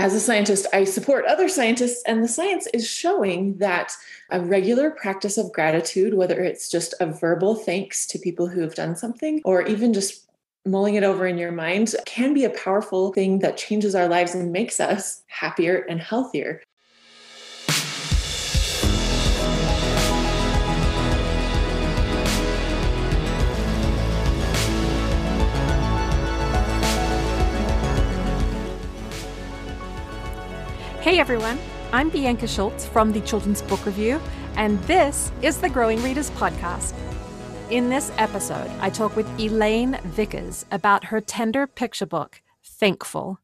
as a scientist, I support other scientists, and the science is showing that a regular practice of gratitude, whether it's just a verbal thanks to people who have done something, or even just mulling it over in your mind, can be a powerful thing that changes our lives and makes us happier and healthier. Hey everyone, I'm Bianca Schulze from the Children's Book Review, and this is the Growing Readers Podcast. In this episode, I talk with Elaine Vickers about her tender picture book, Thankful.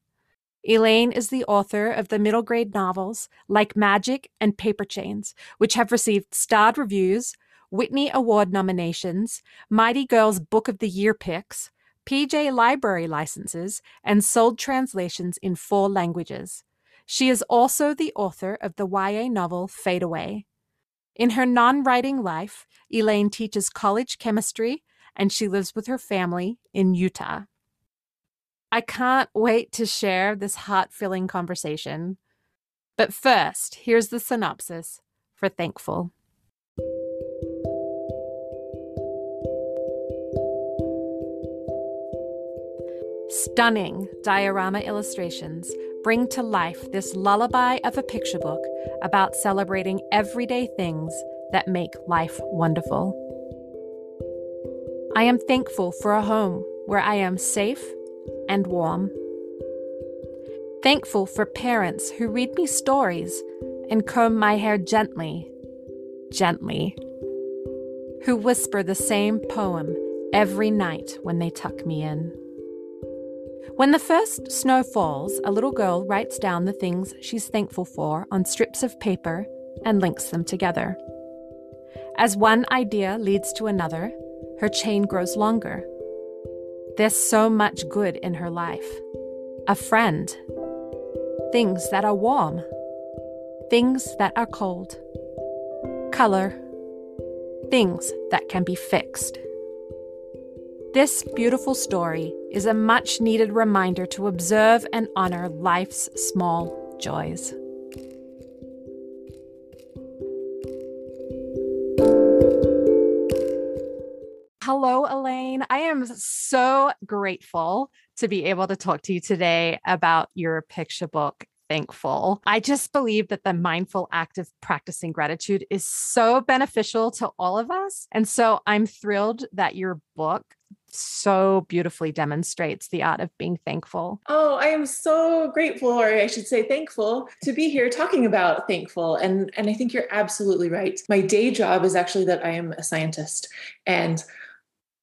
Elaine is the author of the middle grade novels Like Magic and Paper Chains, which have received starred reviews, Whitney Award nominations, Mighty Girls Book of the Year picks, PJ Library licenses, and sold translations in four languages. She is also the author of the YA novel Fade Away. In her non writing life, Elaine teaches college chemistry and she lives with her family in Utah. I can't wait to share this heart filling conversation. But first, here's the synopsis for Thankful. Stunning diorama illustrations bring to life this lullaby of a picture book about celebrating everyday things that make life wonderful. I am thankful for a home where I am safe and warm. Thankful for parents who read me stories and comb my hair gently, gently. Who whisper the same poem every night when they tuck me in. When the first snow falls, a little girl writes down the things she's thankful for on strips of paper and links them together. As one idea leads to another, her chain grows longer. There's so much good in her life a friend, things that are warm, things that are cold, color, things that can be fixed. This beautiful story is a much needed reminder to observe and honor life's small joys. Hello, Elaine. I am so grateful to be able to talk to you today about your picture book thankful. I just believe that the mindful act of practicing gratitude is so beneficial to all of us. And so I'm thrilled that your book so beautifully demonstrates the art of being thankful. Oh, I am so grateful, or I should say thankful, to be here talking about thankful. And, and I think you're absolutely right. My day job is actually that I am a scientist. And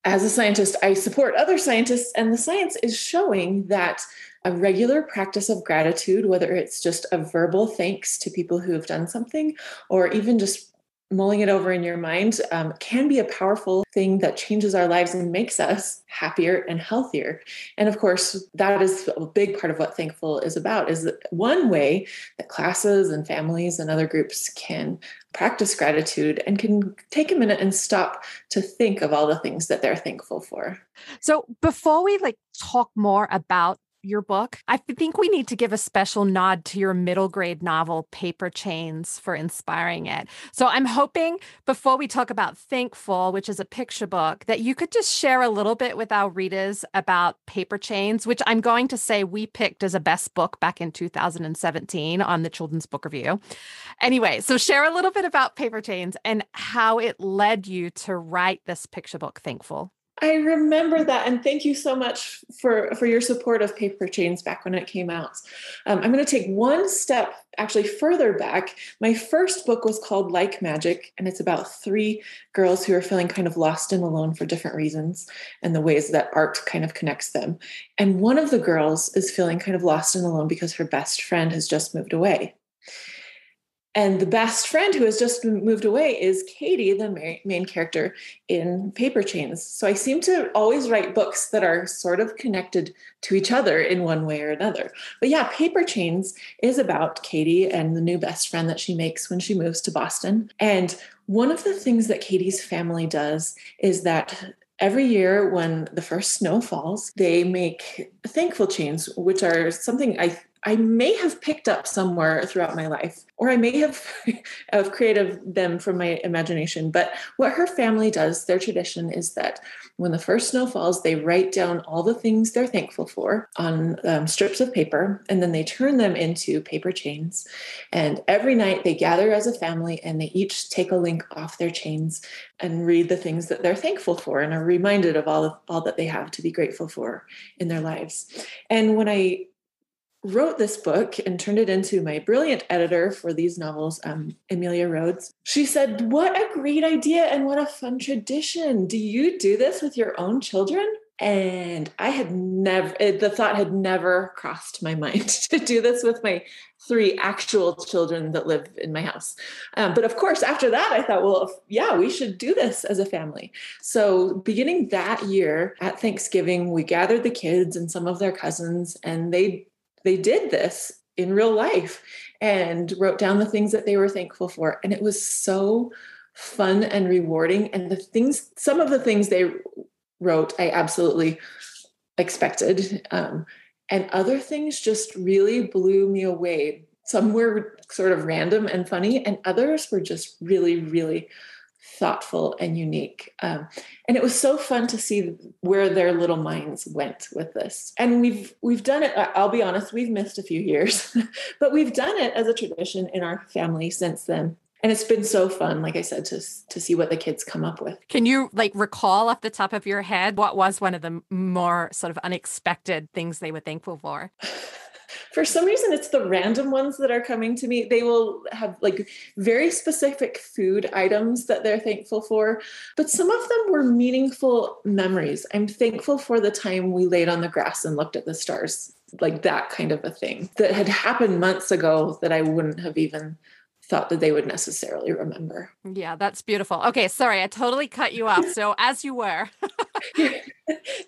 as a scientist, I support other scientists, and the science is showing that a regular practice of gratitude, whether it's just a verbal thanks to people who have done something, or even just mulling it over in your mind um, can be a powerful thing that changes our lives and makes us happier and healthier. And of course that is a big part of what thankful is about is one way that classes and families and other groups can practice gratitude and can take a minute and stop to think of all the things that they're thankful for. So before we like talk more about your book. I think we need to give a special nod to your middle grade novel, Paper Chains, for inspiring it. So I'm hoping before we talk about Thankful, which is a picture book, that you could just share a little bit with our readers about Paper Chains, which I'm going to say we picked as a best book back in 2017 on the Children's Book Review. Anyway, so share a little bit about Paper Chains and how it led you to write this picture book, Thankful. I remember that, and thank you so much for for your support of Paper Chains back when it came out. Um, I'm going to take one step actually further back. My first book was called Like Magic, and it's about three girls who are feeling kind of lost and alone for different reasons, and the ways that art kind of connects them. And one of the girls is feeling kind of lost and alone because her best friend has just moved away. And the best friend who has just moved away is Katie, the main character in Paper Chains. So I seem to always write books that are sort of connected to each other in one way or another. But yeah, Paper Chains is about Katie and the new best friend that she makes when she moves to Boston. And one of the things that Katie's family does is that every year when the first snow falls, they make thankful chains, which are something I I may have picked up somewhere throughout my life, or I may have, have created them from my imagination. But what her family does, their tradition is that when the first snow falls, they write down all the things they're thankful for on um, strips of paper, and then they turn them into paper chains. And every night they gather as a family and they each take a link off their chains and read the things that they're thankful for and are reminded of all, of, all that they have to be grateful for in their lives. And when I wrote this book and turned it into my brilliant editor for these novels, um, Amelia Rhodes. She said, What a great idea and what a fun tradition. Do you do this with your own children? And I had never, the thought had never crossed my mind to do this with my three actual children that live in my house. Um, but of course, after that, I thought, well, yeah, we should do this as a family. So, beginning that year at Thanksgiving, we gathered the kids and some of their cousins, and they they did this in real life and wrote down the things that they were thankful for. And it was so fun and rewarding. And the things, some of the things they wrote, I absolutely expected. Um, and other things just really blew me away. Some were sort of random and funny, and others were just really, really thoughtful and unique. Um, and it was so fun to see where their little minds went with this. And we've we've done it. I'll be honest, we've missed a few years, but we've done it as a tradition in our family since then. And it's been so fun, like I said, to to see what the kids come up with. Can you like recall off the top of your head what was one of the more sort of unexpected things they were thankful for? for some reason it's the random ones that are coming to me. They will have like very specific food items that they're thankful for but some of them were meaningful memories. I'm thankful for the time we laid on the grass and looked at the stars like that kind of a thing that had happened months ago that i wouldn't have even thought that they would necessarily remember. Yeah, that's beautiful. Okay, sorry, I totally cut you off. So as you were.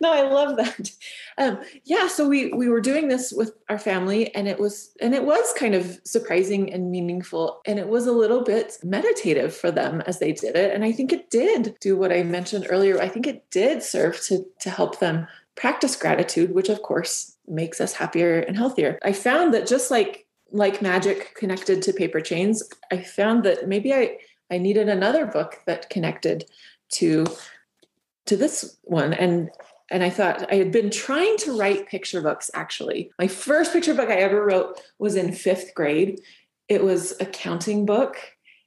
no, I love that. Um, yeah, so we we were doing this with our family, and it was and it was kind of surprising and meaningful, and it was a little bit meditative for them as they did it. And I think it did do what I mentioned earlier. I think it did serve to to help them practice gratitude, which of course makes us happier and healthier. I found that just like like magic connected to paper chains, I found that maybe I, I needed another book that connected to to this one. And and I thought I had been trying to write picture books actually. My first picture book I ever wrote was in fifth grade. It was a counting book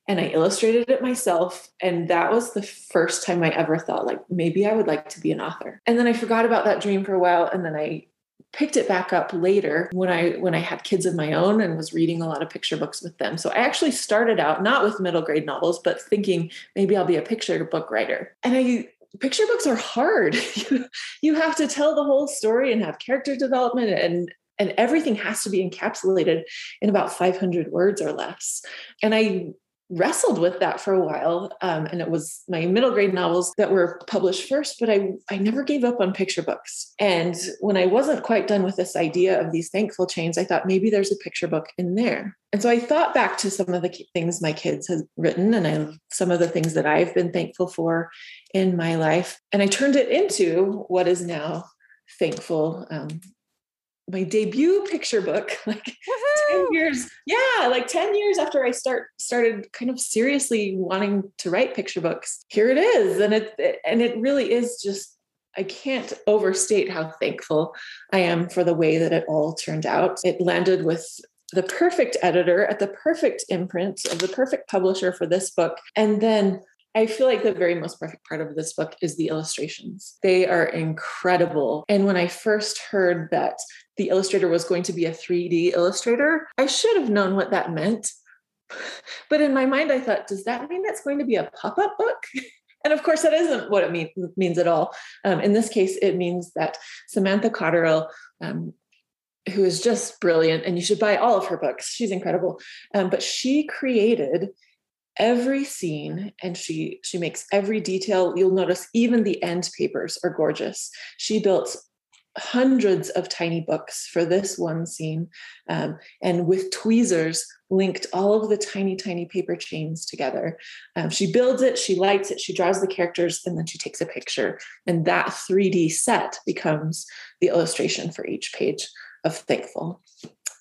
and I illustrated it myself. And that was the first time I ever thought, like, maybe I would like to be an author. And then I forgot about that dream for a while. And then I picked it back up later when I when I had kids of my own and was reading a lot of picture books with them. So I actually started out not with middle grade novels, but thinking maybe I'll be a picture book writer. And I picture books are hard. you, have to tell the whole story and have character development and and everything has to be encapsulated in about 500 words or less. And I wrestled with that for a while. Um, and it was my middle grade novels that were published first, but I, I never gave up on picture books. And when I wasn't quite done with this idea of these thankful chains, I thought maybe there's a picture book in there. And so I thought back to some of the things my kids had written and I, some of the things that I've been thankful for in my life. And I turned it into what is now thankful um, my debut picture book like Woo-hoo! 10 years yeah like 10 years after i start started kind of seriously wanting to write picture books here it is and it and it really is just i can't overstate how thankful i am for the way that it all turned out it landed with the perfect editor at the perfect imprint of the perfect publisher for this book and then I feel like the very most perfect part of this book is the illustrations. They are incredible. And when I first heard that the illustrator was going to be a 3D illustrator, I should have known what that meant. But in my mind, I thought, does that mean that's going to be a pop up book? And of course, that isn't what it mean, means at all. Um, in this case, it means that Samantha Cotterill, um, who is just brilliant, and you should buy all of her books. She's incredible. Um, but she created every scene and she she makes every detail. You'll notice even the end papers are gorgeous. She built hundreds of tiny books for this one scene um, and with tweezers linked all of the tiny tiny paper chains together. Um, she builds it she lights it she draws the characters and then she takes a picture. And that 3d set becomes the illustration for each page of thankful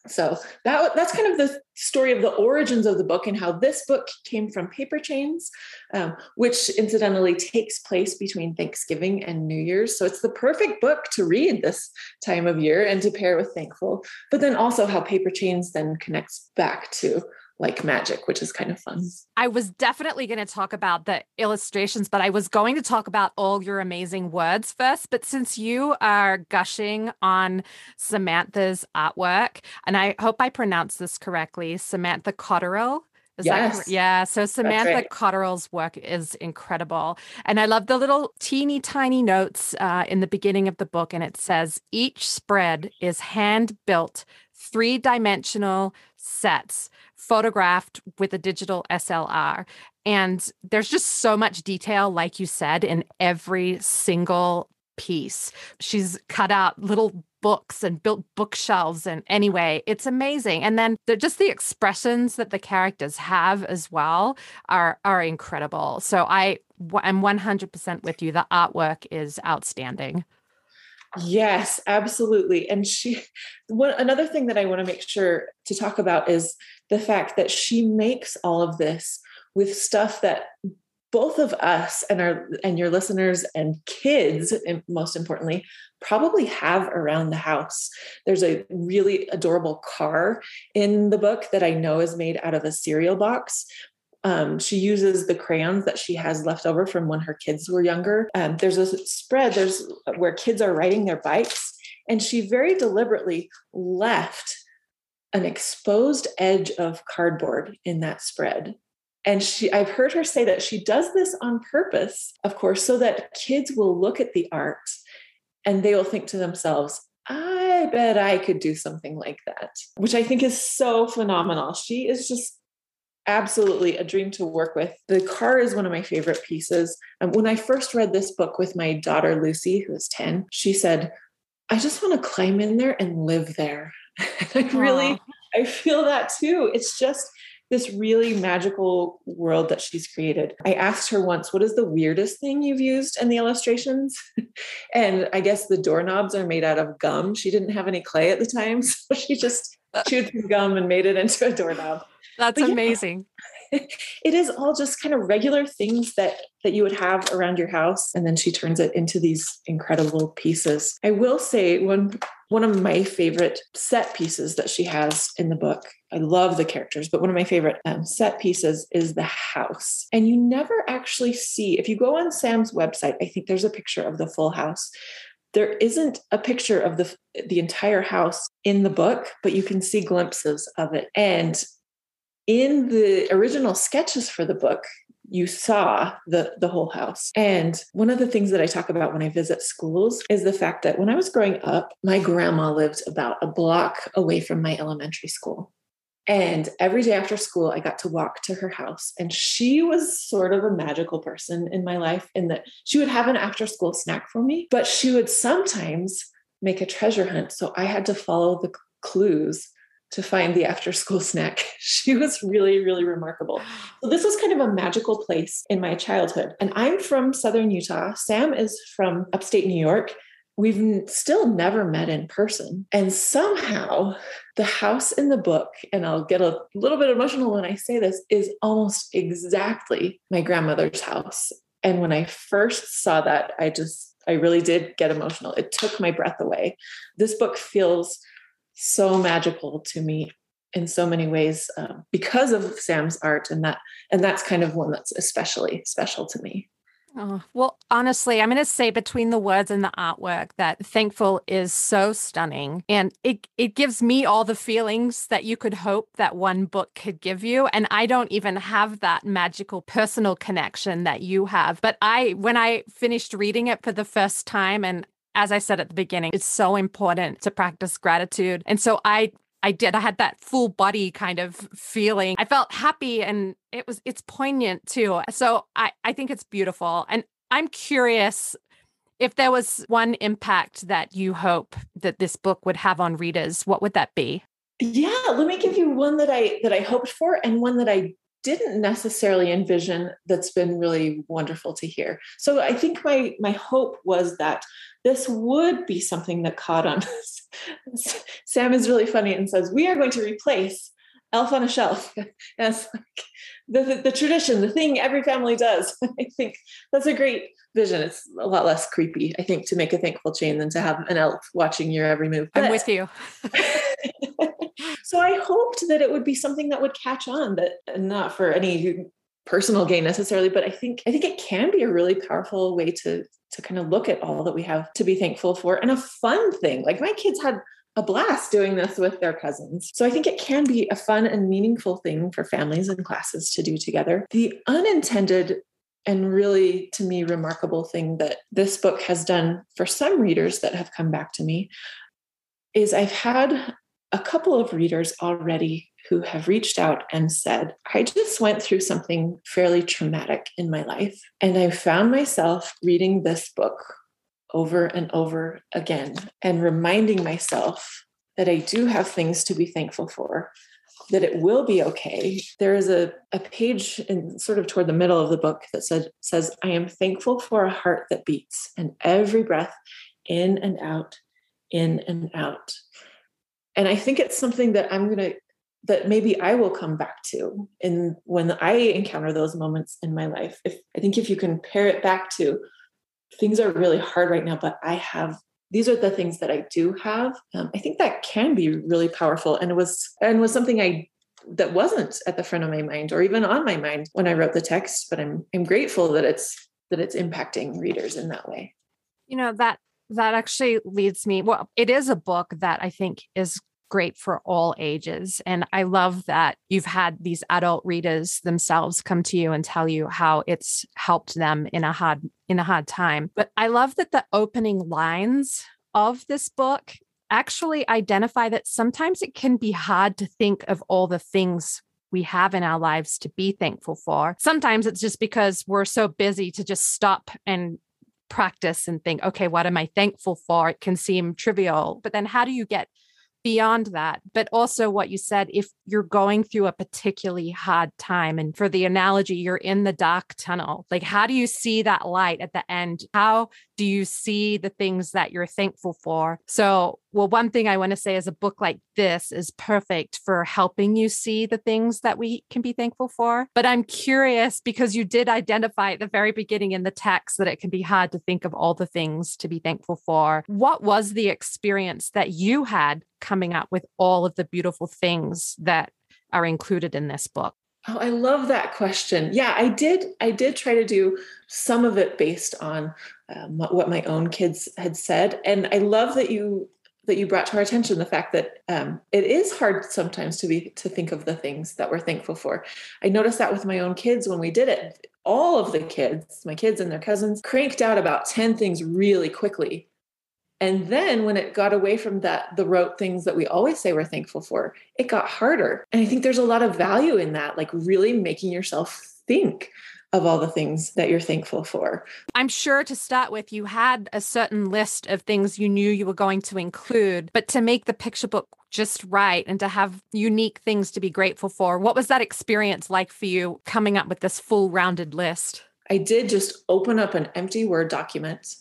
So that that's kind of the story of the origins of the book and how this book came from Paper Chains, um, which incidentally takes place between Thanksgiving and New Year's. So it's the perfect book to read this time of year and to pair with Thankful. But then also how Paper Chains then connects back to like magic, which is kind of fun. I was definitely going to talk about the illustrations, but I was going to talk about all your amazing words first. But since you are gushing on Samantha's artwork, and I hope I pronounced this correctly, Samantha Cotterill. Is yes. Yeah. So Samantha right. Cotterill's work is incredible. And I love the little teeny tiny notes uh, in the beginning of the book. And it says each spread is hand built, three dimensional sets photographed with a digital SLR. And there's just so much detail, like you said, in every single piece. She's cut out little books and built bookshelves and anyway it's amazing and then the, just the expressions that the characters have as well are are incredible so i am 100% with you the artwork is outstanding Yes, absolutely. And she one another thing that I want to make sure to talk about is the fact that she makes all of this with stuff that both of us and our and your listeners and kids and most importantly probably have around the house there's a really adorable car in the book that i know is made out of a cereal box um, she uses the crayons that she has left over from when her kids were younger. Um, there's a spread there's where kids are riding their bikes, and she very deliberately left an exposed edge of cardboard in that spread. And she, I've heard her say that she does this on purpose, of course, so that kids will look at the art and they will think to themselves, I bet I could do something like that, which I think is so phenomenal. She is just absolutely a dream to work with. The car is one of my favorite pieces. And when I first read this book with my daughter Lucy, who is 10, she said, I just want to climb in there and live there. I really, I feel that too. It's just this really magical world that she's created. I asked her once, What is the weirdest thing you've used in the illustrations? and I guess the doorknobs are made out of gum. She didn't have any clay at the time. So she just uh. chewed some gum and made it into a doorknob. That's but amazing. Yeah, it is all just kind of regular things that that you would have around your house and then she turns it into these incredible pieces. I will say one one of my favorite set pieces that she has in the book. I love the characters, but one of my favorite um, set pieces is the house. And you never actually see, if you go on Sam's website, I think there's a picture of the full house there isn't a picture of the the entire house in the book but you can see glimpses of it and in the original sketches for the book you saw the the whole house. And one of the things that i talk about when i visit schools is the fact that when i was growing up my grandma lived about a block away from my elementary school. And every day after school i got to walk to her house. And she was sort of a magical person in my life in that she would have an after school snack for me but she would sometimes make a treasure hunt. So i had to follow the clues to find the after school snack. She was really, really remarkable. So, this was kind of a magical place in my childhood. And I'm from Southern Utah. Sam is from upstate New York. We've still never met in person. And somehow, the house in the book, and I'll get a little bit emotional when I say this, is almost exactly my grandmother's house. And when I first saw that, I just, I really did get emotional. It took my breath away. This book feels so magical to me in so many ways um, because of Sam's art, and that and that's kind of one that's especially special to me. Oh, well, honestly, I'm going to say between the words and the artwork that Thankful is so stunning. And it, it gives me all the feelings that you could hope that one book could give you. And I don't even have that magical personal connection that you have. But I, when I finished reading it for the first time, and as I said at the beginning, it's so important to practice gratitude. And so I I did. I had that full body kind of feeling. I felt happy and it was it's poignant too. So I I think it's beautiful. And I'm curious if there was one impact that you hope that this book would have on readers, what would that be? Yeah, let me give you one that I that I hoped for and one that I didn't necessarily envision that's been really wonderful to hear. So I think my my hope was that this would be something that caught on. Sam is really funny and says, "We are going to replace elf on a shelf as like the, the, the, tradition, the thing every family does. I think that's a great vision. It's a lot less creepy, I think, to make a thankful chain than to have an elf watching your every move. I'm with you. So I hoped that it would be something that would catch on, that not for any personal gain necessarily, but I think I think it can be a really powerful way to to kind of look at all that we have to be thankful for and a fun thing. Like my kids had a blast doing this with their cousins. So I think it can be a fun and meaningful thing for families and classes to do together. The unintended and really to me remarkable thing that this book has done for some readers that have come back to me is I've had a couple of readers already who have reached out and said, I just went through something fairly traumatic in my life. And I found myself reading this book over and over again and reminding myself that I do have things to be thankful for, that it will be okay. There is a, a page in sort of toward the middle of the book that said, says, I am thankful for a heart that beats and every breath in and out, in and out. And I think it's something that I'm going to that maybe I will come back to in when I encounter those moments in my life. If I think if you can pair it back to things are really hard right now, but I have these are the things that I do have. Um, I think that can be really powerful, and it was and was something I that wasn't at the front of my mind or even on my mind when I wrote the text. But I'm I'm grateful that it's that it's impacting readers in that way. You know that that actually leads me. Well, it is a book that I think is great for all ages. And I love that you've had these adult readers themselves come to you and tell you how it's helped them in a hard in a hard time. But I love that the opening lines of this book actually identify that sometimes it can be hard to think of all the things we have in our lives to be thankful for. Sometimes it's just because we're so busy to just stop and practice and think, okay, what am I thankful for? It can seem trivial, but then how do you get beyond that, but also what you said if you're going through a particularly hard time, and for the analogy, you're in the dark tunnel, like how do you see that light at the end? How do you see the things that you're thankful for? So, well, one thing I want to say is a book like this is perfect for helping you see the things that we can be thankful for. But I'm curious because you did identify at the very beginning in the text that it can be hard to think of all the things to be thankful for. What was the experience that you had coming up with all of the beautiful things that are included in this book? Oh, I love that question. Yeah, I did. I did try to do some of it based on um, what my own kids had said, and I love that you that you brought to our attention the fact that um, it is hard sometimes to be to think of the things that we're thankful for. I noticed that with my own kids when we did it. All of the kids, my kids and their cousins, cranked out about ten things really quickly and then when it got away from that, the rote things that we always say we're thankful for, it got harder. And I think there's a lot of value in that, like really making yourself think of all the things that you're thankful for. I'm sure to start with, you had a certain list of things you knew you were going to include, but to make the picture book just right and to have unique things to be grateful for, what was that experience like for you coming up with this full rounded list? I did just open up an empty Word document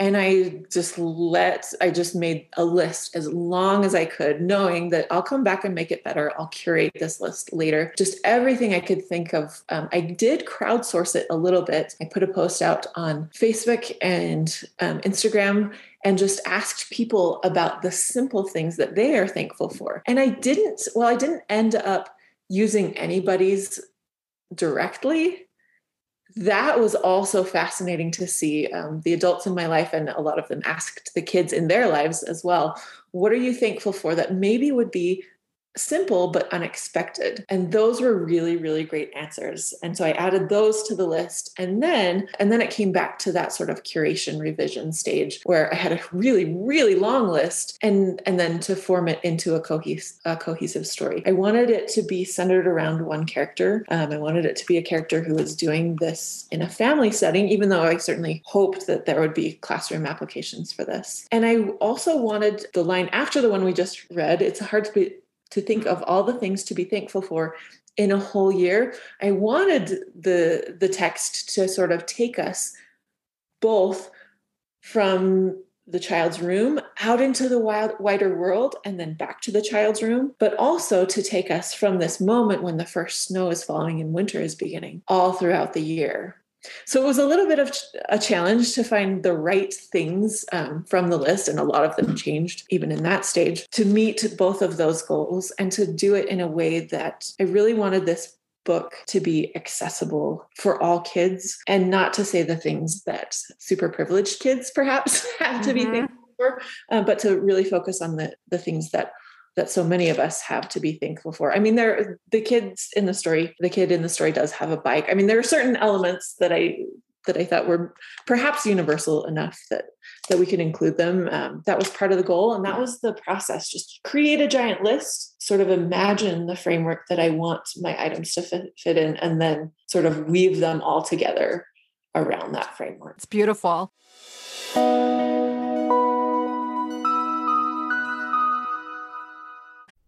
and i just let i just made a list as long as i could knowing that i'll come back and make it better. I'll curate this list later. Just everything i could think of um, i did crowdsource it a little bit. I put a post out on facebook and um, instagram and just asked people about the simple things that they are thankful for. And i didn't well i didn't end up using anybody's directly that was also fascinating to see um, the adults in my life and a lot of them asked the kids in their lives as well what are you thankful for that maybe would be simple but unexpected. And those were really really great answers. And so i added those to the list. And then and then it came back to that sort of curation revision stage where i had a really really long list and and then to form it into a, cohes- a cohesive story. I wanted it to be centered around one character. Um, i wanted it to be a character who was doing this in a family setting even though i certainly hoped that there would be classroom applications for this. And i also wanted the line after the one we just read it's hard to be to think of all the things to be thankful for in a whole year, I wanted the the text to sort of take us both from the child's room out into the wild, wider world and then back to the child's room, but also to take us from this moment when the first snow is falling and winter is beginning all throughout the year. So it was a little bit of a challenge to find the right things um, from the list, and a lot of them changed even in that stage to meet both of those goals and to do it in a way that I really wanted this book to be accessible for all kids and not to say the things that super privileged kids perhaps have to mm-hmm. be thankful for, uh, but to really focus on the the things that that so many of us have to be thankful for. I mean, there the kids in the story, the kid in the story does have a bike. I mean, there are certain elements that I that I thought were perhaps universal enough that that we could include them. Um, that was part of the goal, and that was the process. Just create a giant list, sort of imagine the framework that I want my items to fit, fit in, and then sort of weave them all together around that framework. It's beautiful.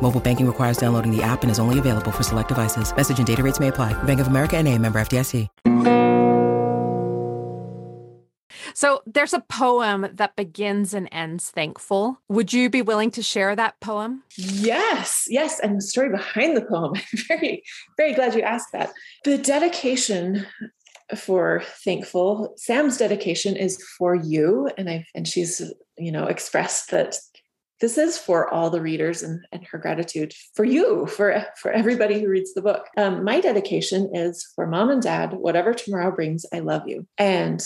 Mobile banking requires downloading the app and is only available for select devices. Message and data rates may apply. Bank of America and a member FDIC. So there's a poem that begins and ends thankful. Would you be willing to share that poem? Yes, yes. And the story behind the poem. I'm very, very glad you asked that. The dedication for thankful sam's dedication is for you and i and she's you know expressed that this is for all the readers and, and her gratitude for you for for everybody who reads the book. Um, my dedication is for mom and dad whatever tomorrow brings i love you. And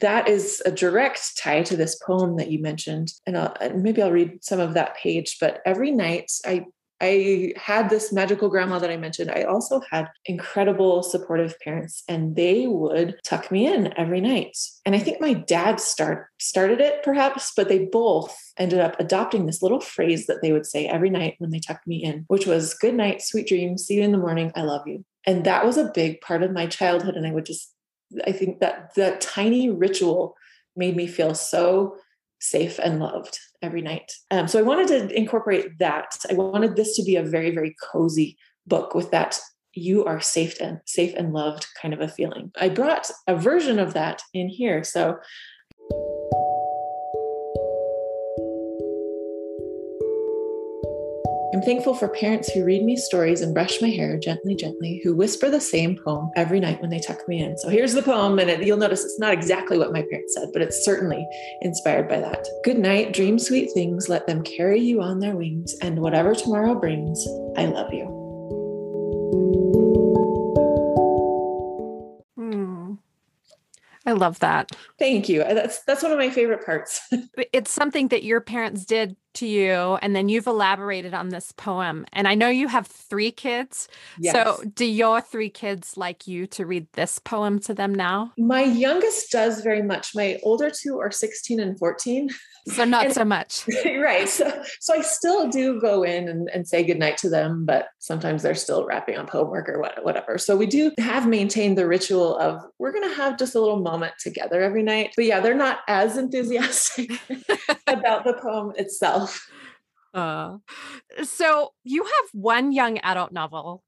that is a direct tie to this poem that you mentioned. And I'll, maybe i'll read some of that page but every night i I had this magical grandma that I mentioned. I also had incredible supportive parents and they would tuck me in every night. And I think my dad start started it perhaps, but they both ended up adopting this little phrase that they would say every night when they tucked me in, which was good night, sweet dreams, see you in the morning, I love you. And that was a big part of my childhood and I would just I think that that tiny ritual made me feel so safe and loved every night. Um, so I wanted to incorporate that. I wanted this to be a very, very cozy book with that you are safe and safe and loved kind of a feeling. I brought a version of that in here. So I'm thankful for parents who read me stories and brush my hair gently, gently, who whisper the same poem every night when they tuck me in. So here's the poem, and it, you'll notice it's not exactly what my parents said, but it's certainly inspired by that. Good night, dream sweet things, let them carry you on their wings, and whatever tomorrow brings, I love you. Hmm. I love that. Thank you. That's that's one of my favorite parts. it's something that your parents did to you and then you've elaborated on this poem and i know you have three kids. Yes. so do your three kids like you to read this poem to them now? My youngest does very much. My older two are 16 and 14 so not and, so much. Right. So so i still do go in and, and say goodnight to them but sometimes they're still wrapping up homework or what, whatever. So we do have maintained the ritual of we're going to have just a little moment together every night. But yeah they're not as enthusiastic about the poem itself uh, so you have one young adult novel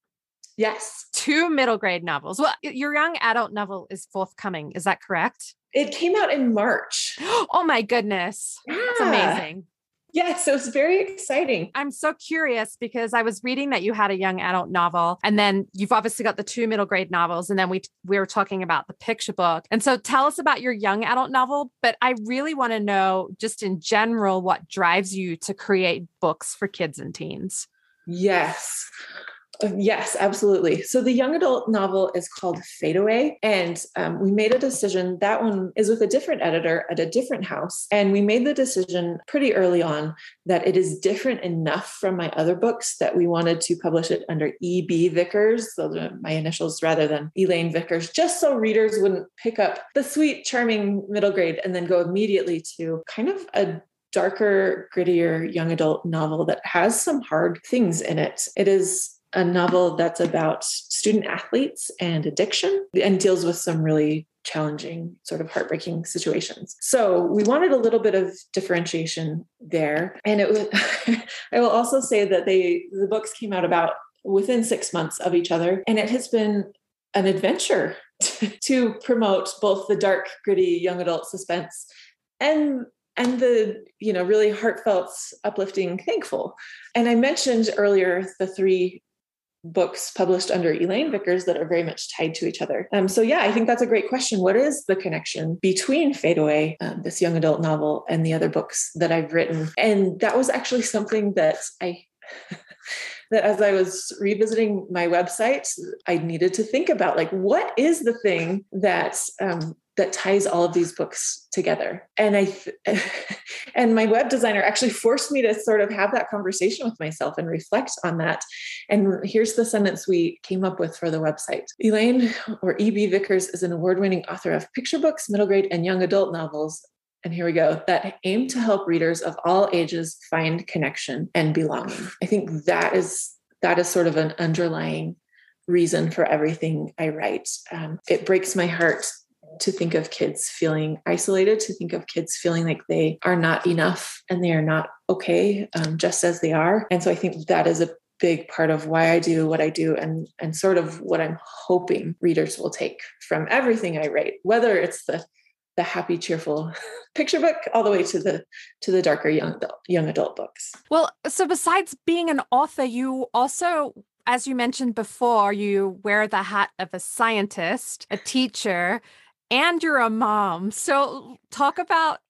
Yes. Two middle grade novels. Well, your young adult novel is forthcoming. Is that correct? It came out in March. oh my goodness. Yeah. That's amazing. Yes, it was very exciting. I'm so curious because I was reading that you had a young adult novel and then you've obviously got the two middle grade novels and then we we were talking about the picture book. And so tell us about your young adult novel, but I really want to know just in general what drives you to create books for kids and teens. Yes. Uh, yes, absolutely. So the young adult novel is called Fade Away. And um, we made a decision. That one is with a different editor at a different house. And we made the decision pretty early on that it is different enough from my other books that we wanted to publish it under EB Vickers, those are my initials rather than Elaine Vickers, just so readers wouldn't pick up the sweet, charming middle grade and then go immediately to kind of a darker, grittier young adult novel that has some hard things in it. It is a novel that's about student athletes and addiction and deals with some really challenging, sort of heartbreaking situations. So we wanted a little bit of differentiation there. And it was, I will also say that they, the books came out about within six months of each other. And it has been an adventure to promote both the dark, gritty young adult suspense and and the you know really heartfelt uplifting thankful and i mentioned earlier the three books published under Elaine Vickers that are very much tied to each other. Um, so yeah, I think that's a great question. What is the connection between Fade Away, um, this young adult novel, and the other books that I've written? And that was actually something that I. that as I was revisiting my website, I needed to think about like what is the thing that um, that ties all of these books together. And i and my web designer actually forced me to sort of have that conversation with myself and reflect on that. And here's the sentence we came up with for the website. Elaine or eb vickers is an award-winning author of picture books middle grade and young adult novels. And here we go that aim to help readers of all ages find connection and belonging. I think that is that is sort of an underlying reason for everything I write. Um, it breaks my heart to think of kids feeling isolated, to think of kids feeling like they are not enough and they are not okay um, just as they are. And so I think that is a big part of why I do what I do and and sort of what I'm hoping readers will take from everything I write, whether it's the the happy cheerful picture book all the way to the to the darker young adult, young adult books. Well, so besides being an author, you also as you mentioned before, you wear the hat of a scientist, a teacher, and you're a mom. So talk about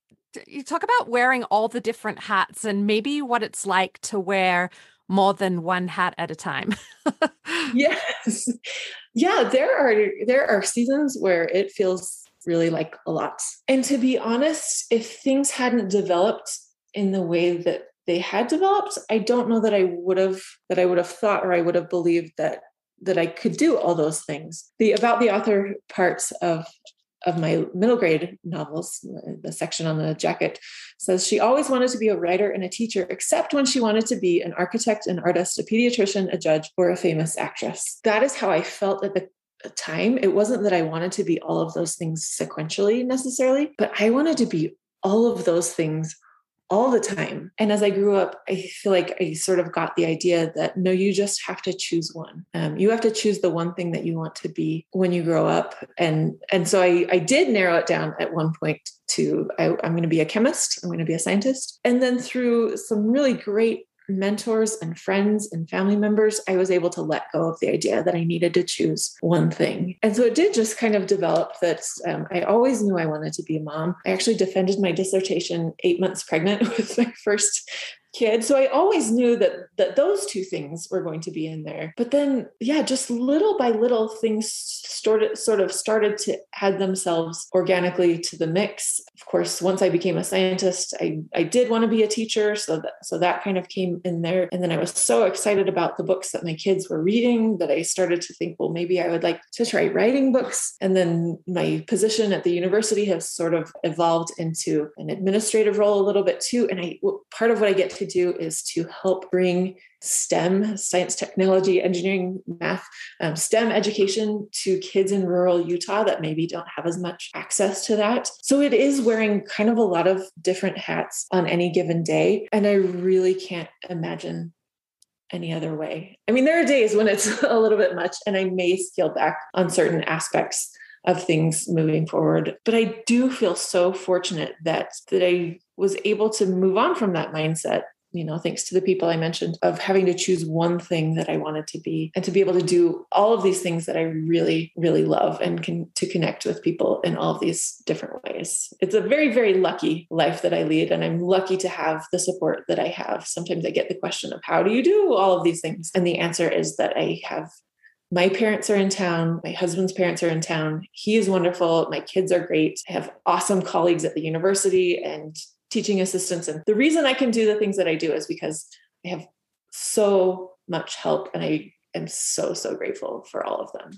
you talk about wearing all the different hats and maybe what it's like to wear more than one hat at a time. yes. Yeah, there are there are seasons where it feels really like a lot. And to be honest, if things hadn't developed in the way that they had developed, I don't know that I would have that I would have thought or I would have believed that that I could do all those things. The about the author parts of of my middle grade novels, the section on the jacket says she always wanted to be a writer and a teacher, except when she wanted to be an architect, an artist, a pediatrician, a judge, or a famous actress. That is how I felt at the time. It wasn't that I wanted to be all of those things sequentially necessarily, but I wanted to be all of those things all the time. And as I grew up, I feel like I sort of got the idea that no, you just have to choose one. Um, you have to choose the one thing that you want to be when you grow up. And and so I, I did narrow it down at one point to I, I'm going to be a chemist. I'm going to be a scientist. And then through some really great mentors and friends and family members, I was able to let go of the idea that I needed to choose one thing. And so it did just kind of develop that um, I always knew I wanted to be a mom. I actually defended my dissertation eight months pregnant with my first kid. So I always knew that that those two things were going to be in there. But then yeah, just little by little things started sort of started to add themselves organically to the mix. Of course, once I became a scientist, I I did want to be a teacher, so that so that kind of came in there. And then I was so excited about the books that my kids were reading that I started to think, well, maybe I would like to try writing books. And then my position at the university has sort of evolved into an administrative role a little bit too. And I part of what I get to do is to help bring STEM, science, technology, engineering, math, um, STEM education to kids in rural Utah that maybe don't have as much access to that. So it is wearing kind of a lot of different hats on any given day. And I really can't imagine any other way. I mean, there are days when it's a little bit much, and I may scale back on certain aspects of things moving forward. But I do feel so fortunate that that I was able to move on from that mindset you know, thanks to the people I mentioned, of having to choose one thing that I wanted to be and to be able to do all of these things that I really, really love and can to connect with people in all of these different ways. It's a very, very lucky life that I lead. And I'm lucky to have the support that I have. Sometimes I get the question of how do you do all of these things? And the answer is that I have my parents are in town. My husband's parents are in town. He is wonderful. My kids are great. I have awesome colleagues at the university and teaching assistants. And the reason I can do the things that I do is because I have so much help and I am so, so grateful for all of them.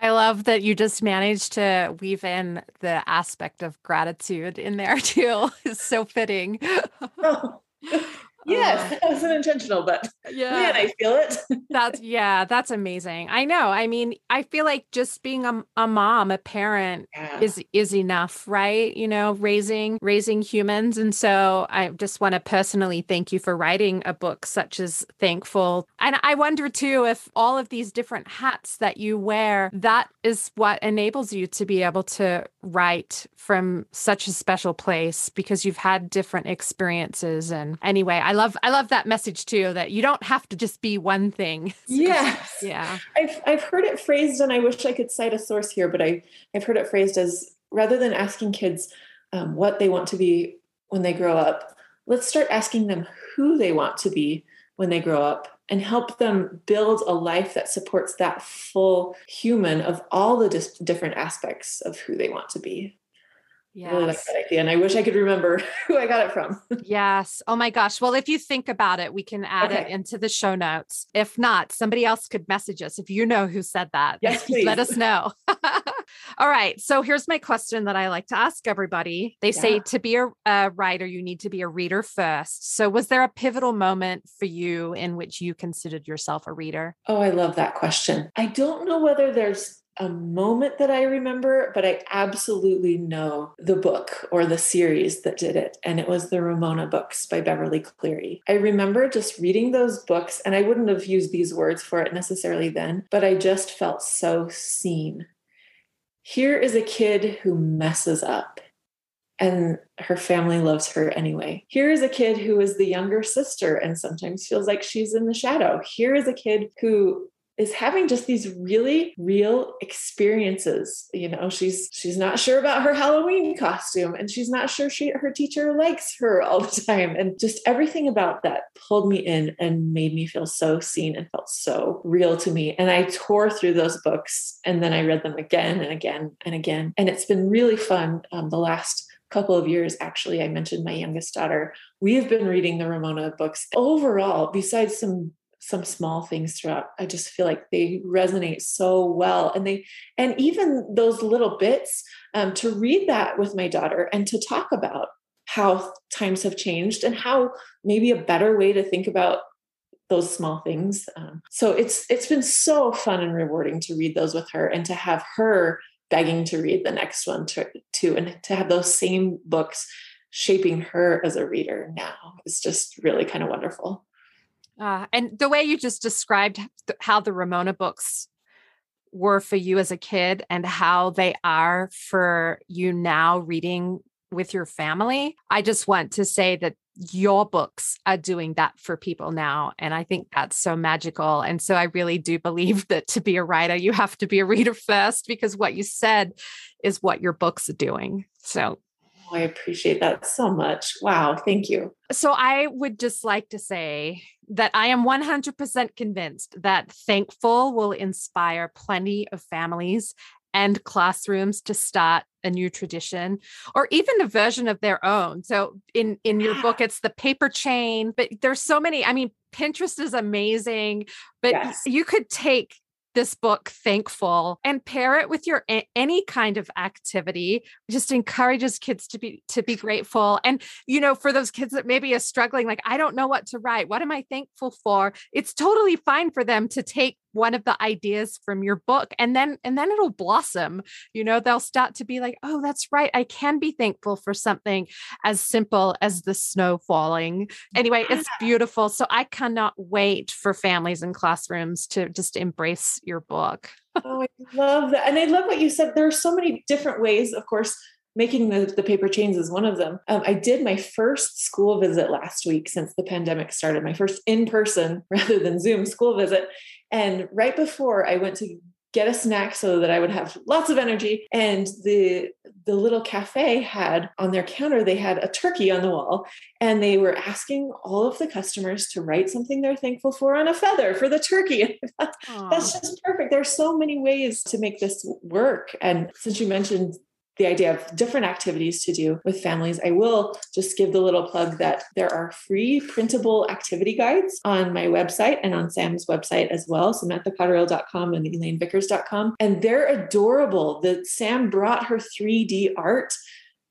I love that you just managed to weave in the aspect of gratitude in there too. It's so fitting. oh. Yes, uh, that wasn't intentional, but yeah, man, I feel it. that's yeah, that's amazing. I know. I mean, I feel like just being a, a mom, a parent yeah. is is enough, right? You know, raising raising humans. And so I just want to personally thank you for writing a book such as Thankful. And I wonder too if all of these different hats that you wear, that is what enables you to be able to write from such a special place because you've had different experiences. And anyway, I love I love that message too that you don't have to just be one thing. Yes. yeah. I've I've heard it phrased and I wish I could cite a source here, but I I've heard it phrased as rather than asking kids um, what they want to be when they grow up, let's start asking them who they want to be when they grow up and help them build a life that supports that full human of all the dis- different aspects of who they want to be. Yeah, really like that idea. And I wish I could remember who I got it from. yes. Oh my gosh. Well, if you think about it, we can add okay. it into the show notes. If not, somebody else could message us if you know who said that. Yes, please. Let us know. All right. So here's my question that I like to ask everybody. They yeah. say to be a, a writer, you need to be a reader first. So was there a pivotal moment for you in which you considered yourself a reader? Oh, I love that question. I don't know whether there's a moment that I remember, but I absolutely know the book or the series that did it. And it was the Ramona books by Beverly Cleary. I remember just reading those books, and I wouldn't have used these words for it necessarily then, but I just felt so seen. Here is a kid who messes up. And her family loves her anyway. Here is a kid who is the younger sister and sometimes feels like she's in the shadow. Here is a kid who is having just these really real experiences you know she's she's not sure about her halloween costume and she's not sure she her teacher likes her all the time. And just everything about that pulled me in and made me feel so seen and felt so real to me. And i tore through those books and then i read them again and again and again. And it's been really fun. Um, the last couple of years actually i mentioned my youngest daughter. We have been reading the ramona books overall besides some some small things throughout. I just feel like they resonate so well and they and even those little bits um, to read that with my daughter and to talk about how times have changed and how maybe a better way to think about those small things um, so it's it's been so fun and rewarding to read those with her and to have her begging to read the next one to, too and to have those same books shaping her as a reader now is just really kind of wonderful uh, and the way you just described how the Ramona books were for you as a kid and how they are for you now reading with your family, I just want to say that your books are doing that for people now. And I think that's so magical. And so I really do believe that to be a writer, you have to be a reader first because what you said is what your books are doing. So I appreciate that so much. Wow. Thank you. So I would just like to say that I am 100% convinced that Thankful will inspire plenty of families and classrooms to start a new tradition or even a version of their own. So in in your book it's the paper chain, but there's so many I mean Pinterest is amazing, but yes. you could take this book thankful and pair it with your any kind of activity just encourages kids to be to be grateful. And you know for those kids that maybe are struggling like i don't know what to write. What am i thankful for? It's totally fine for them to take one of the ideas from your book and then and then it'll blossom you know they'll start to be like oh that's right i can be thankful for something as simple as the snow falling. Anyway it's beautiful so i cannot wait for families and classrooms to just embrace your book. Oh i love that and i love what you said there are so many different ways of course making the, the paper chains is one of them. Um, I did my first school visit last week since the pandemic started, my first in person rather than Zoom school visit. And right before I went to get a snack so that I would have lots of energy. And the the little cafe had on their counter, they had a turkey on the wall, and they were asking all of the customers to write something they're thankful for on a feather for the turkey. That's just perfect. There's so many ways to make this work. And since you mentioned the idea of different activities to do with families, I will just give the little plug that there are free printable activity guides on my website and on Sam's website as well, samanthacotterill.com and elainevickers.com. And they're adorable. That Sam brought her 3D art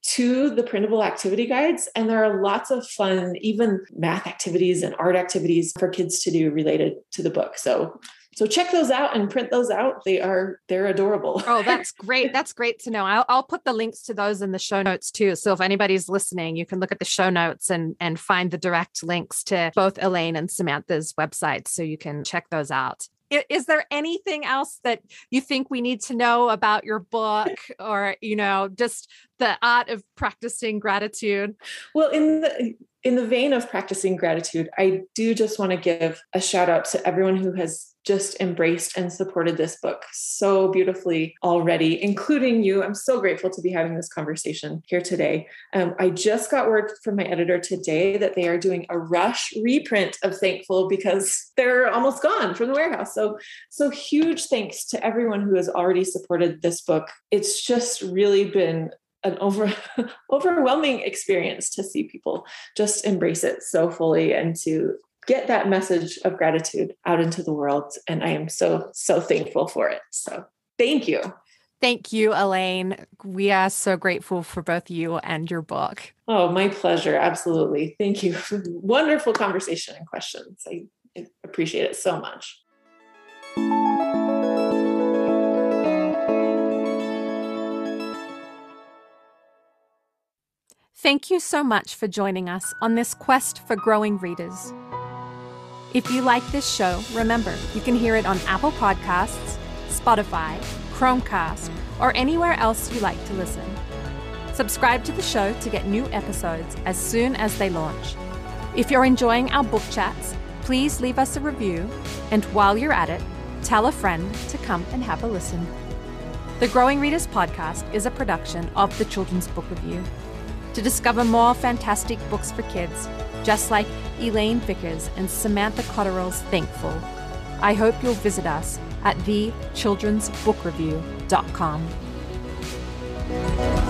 to the printable activity guides. And there are lots of fun, even math activities and art activities for kids to do related to the book. So so check those out and print those out. They are they're adorable. Oh that's great. That's great to know. I'll, I'll put the links to those in the show notes too. So if anybody's listening you can look at the show notes and and find the direct links to both elaine and samantha's websites so you can check those out. Is there anything else that you think we need to know about your book or you know just the art of practicing gratitude? Well in the in the vein of practicing gratitude i do just want to give a shout out to everyone who has just embraced and supported this book so beautifully already, including you. I'm so grateful to be having this conversation here today. Um, I just got word from my editor today that they are doing a rush reprint of Thankful because they're almost gone from the warehouse. So, so huge thanks to everyone who has already supported this book. It's just really been an over overwhelming experience to see people just embrace it so fully and to get that message of gratitude out into the world. And I am so, so thankful for it. So thank you. Thank you, Elaine. We are so grateful for both you and your book. Oh, my pleasure. Absolutely. Thank you. Wonderful conversation and questions. I appreciate it so much. Thank you so much for joining us on this quest for growing readers. If you like this show, remember you can hear it on Apple Podcasts, Spotify, Chromecast, or anywhere else you like to listen. Subscribe to the show to get new episodes as soon as they launch. If you're enjoying our book chats, please leave us a review, and while you're at it, tell a friend to come and have a listen. The Growing Readers podcast is a production of the Children's Book Review. To discover more fantastic books for kids, just like Elaine Vickers and Samantha Cotterill's Thankful. I hope you'll visit us at thechildrensbookreview.com.